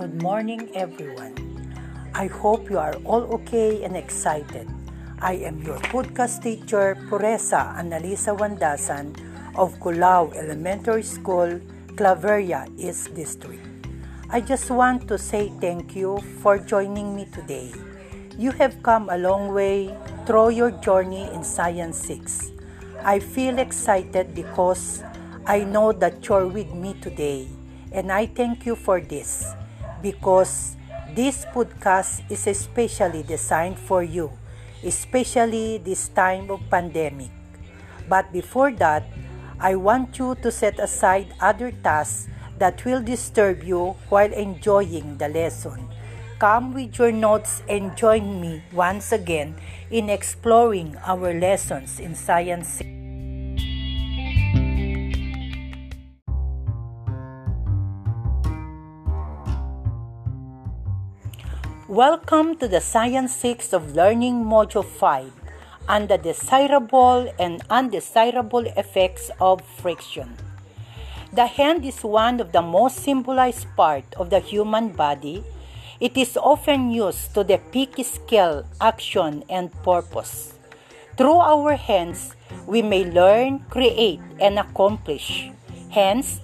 Good morning, everyone. I hope you are all okay and excited. I am your podcast teacher, Puresa Analisa Wandasan of Kulao Elementary School, Claveria East District. I just want to say thank you for joining me today. You have come a long way through your journey in Science 6. I feel excited because I know that you're with me today, and I thank you for this because this podcast is especially designed for you, especially this time of pandemic. But before that, I want you to set aside other tasks that will disturb you while enjoying the lesson. Come with your notes and join me once again in exploring our lessons in Science Welcome to the Science 6 of Learning Module 5 on the desirable and undesirable effects of friction. The hand is one of the most symbolized part of the human body. It is often used to depict skill, action, and purpose. Through our hands, we may learn, create, and accomplish. Hence,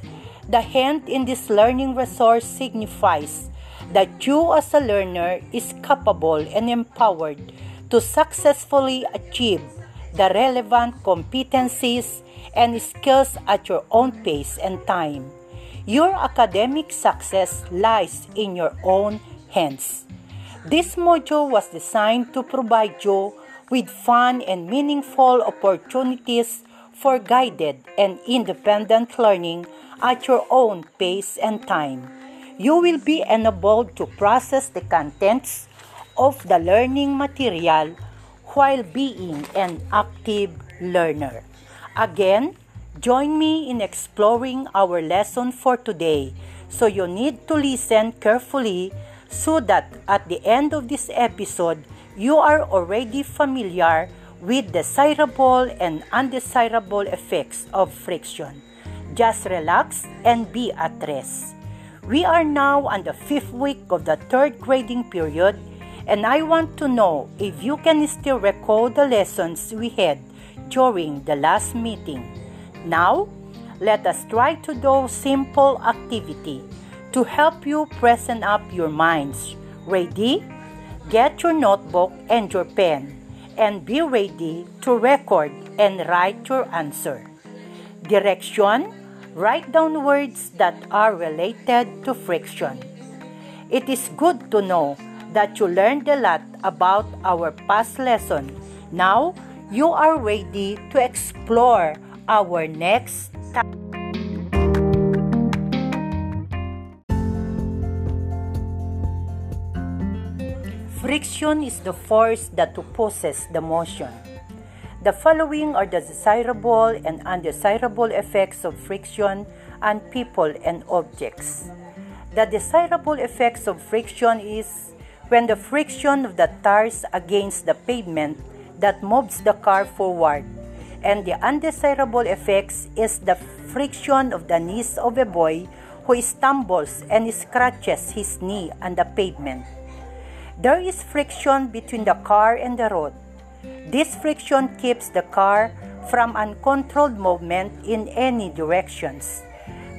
the hand in this learning resource signifies that you as a learner is capable and empowered to successfully achieve the relevant competencies and skills at your own pace and time. Your academic success lies in your own hands. This module was designed to provide you with fun and meaningful opportunities for guided and independent learning at your own pace and time you will be enabled to process the contents of the learning material while being an active learner. Again, join me in exploring our lesson for today. So you need to listen carefully so that at the end of this episode, you are already familiar with desirable and undesirable effects of friction. Just relax and be at rest. We are now on the fifth week of the third grading period, and I want to know if you can still recall the lessons we had during the last meeting. Now, let us try to do simple activity to help you present up your minds. Ready? Get your notebook and your pen and be ready to record and write your answer. Direction Write down words that are related to friction. It is good to know that you learned a lot about our past lesson. Now, you are ready to explore our next topic. Friction is the force that opposes the motion. The following are the desirable and undesirable effects of friction on people and objects. The desirable effects of friction is when the friction of the tires against the pavement that moves the car forward, and the undesirable effects is the friction of the knees of a boy who stumbles and scratches his knee on the pavement. There is friction between the car and the road this friction keeps the car from uncontrolled movement in any directions.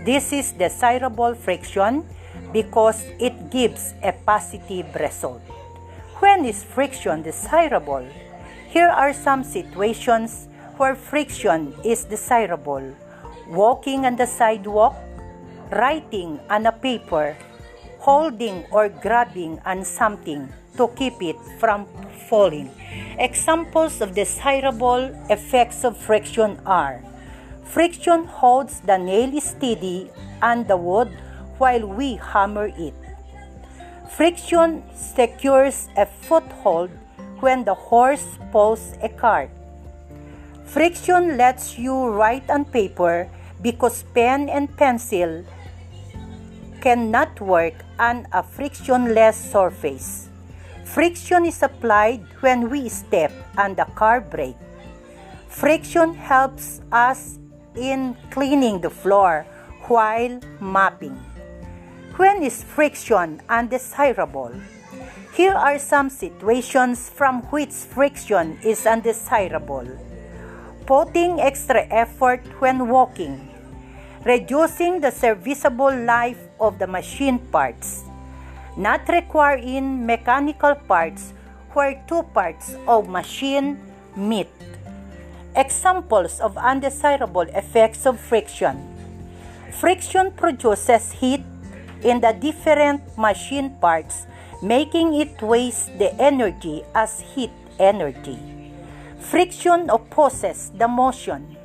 This is desirable friction because it gives a positive result. When is friction desirable? Here are some situations where friction is desirable. Walking on the sidewalk, writing on a paper, holding or grabbing on something to keep it from falling. Examples of desirable effects of friction are friction holds the nail steady on the wood while we hammer it. Friction secures a foothold when the horse pulls a cart. Friction lets you write on paper because pen and pencil cannot work on a frictionless surface. Friction is applied when we step on the car brake. Friction helps us in cleaning the floor while mopping. When is friction undesirable? Here are some situations from which friction is undesirable. Putting extra effort when walking. Reducing the serviceable life of the machine parts. Not requiring mechanical parts where two parts of machine meet. Examples of undesirable effects of friction. Friction produces heat in the different machine parts, making it waste the energy as heat energy. Friction opposes the motion.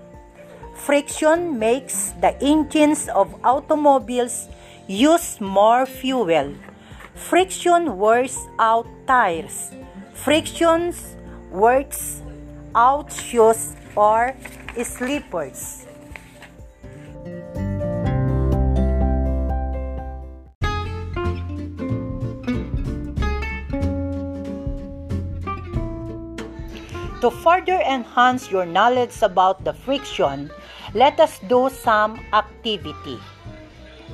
Friction makes the engines of automobiles use more fuel. Friction wears out tires. Friction wears out shoes or slippers. To further enhance your knowledge about the friction, let us do some activity.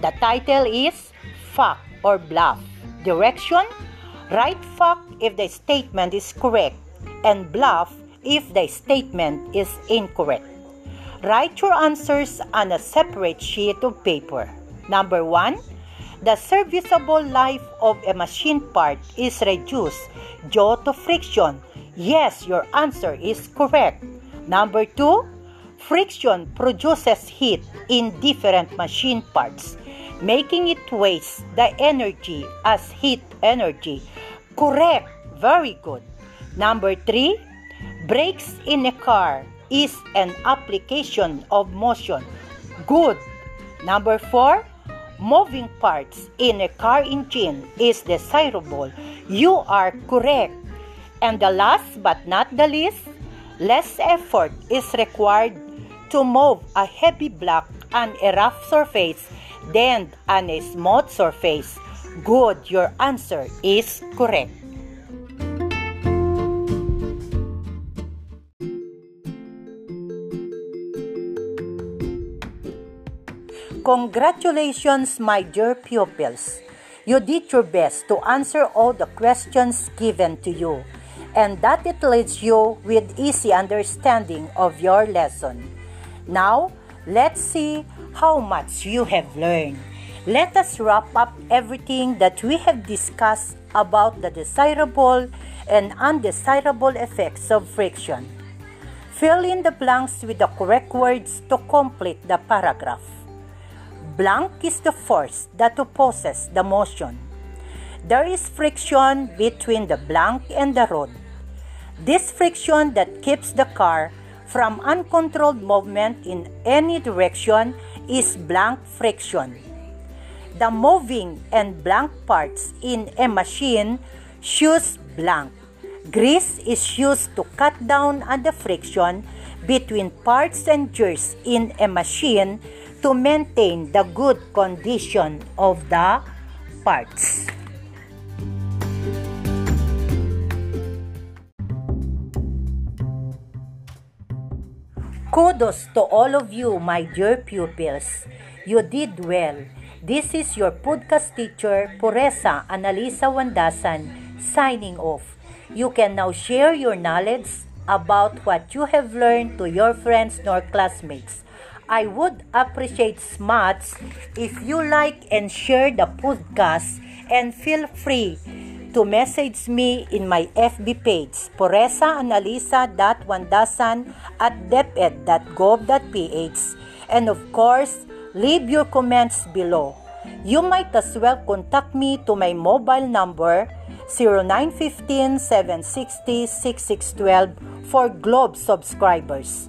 The title is Fact or Bluff. Direction Write fact if the statement is correct and bluff if the statement is incorrect. Write your answers on a separate sheet of paper. Number 1. The serviceable life of a machine part is reduced due to friction Yes, your answer is correct. Number two, friction produces heat in different machine parts, making it waste the energy as heat energy. Correct. Very good. Number three, brakes in a car is an application of motion. Good. Number four, moving parts in a car engine is desirable. You are correct. And the last but not the least, less effort is required to move a heavy block on a rough surface than on a smooth surface. Good, your answer is correct. Congratulations, my dear pupils. You did your best to answer all the questions given to you and that it leads you with easy understanding of your lesson. Now, let's see how much you have learned. Let us wrap up everything that we have discussed about the desirable and undesirable effects of friction. Fill in the blanks with the correct words to complete the paragraph. Blank is the force that opposes the motion. There is friction between the blank and the road. This friction that keeps the car from uncontrolled movement in any direction is blank friction. The moving and blank parts in a machine use blank. Grease is used to cut down on the friction between parts and gears in a machine to maintain the good condition of the parts. Kudos to all of you, my dear pupils. You did well. This is your podcast teacher, Poresa Analisa Wandasan, signing off. You can now share your knowledge about what you have learned to your friends nor classmates. I would appreciate much if you like and share the podcast and feel free to message me in my FB page, poresaanalisa.wandasan at deped.gov.ph. And of course, leave your comments below. You might as well contact me to my mobile number 0915-760-6612 for Globe subscribers.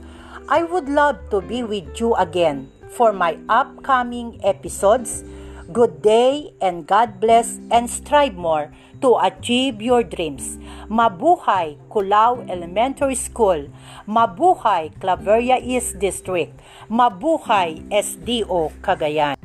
I would love to be with you again for my upcoming episodes. Good day and God bless and strive more to achieve your dreams. Mabuhay Kulao Elementary School. Mabuhay Claveria East District. Mabuhay SDO Cagayan.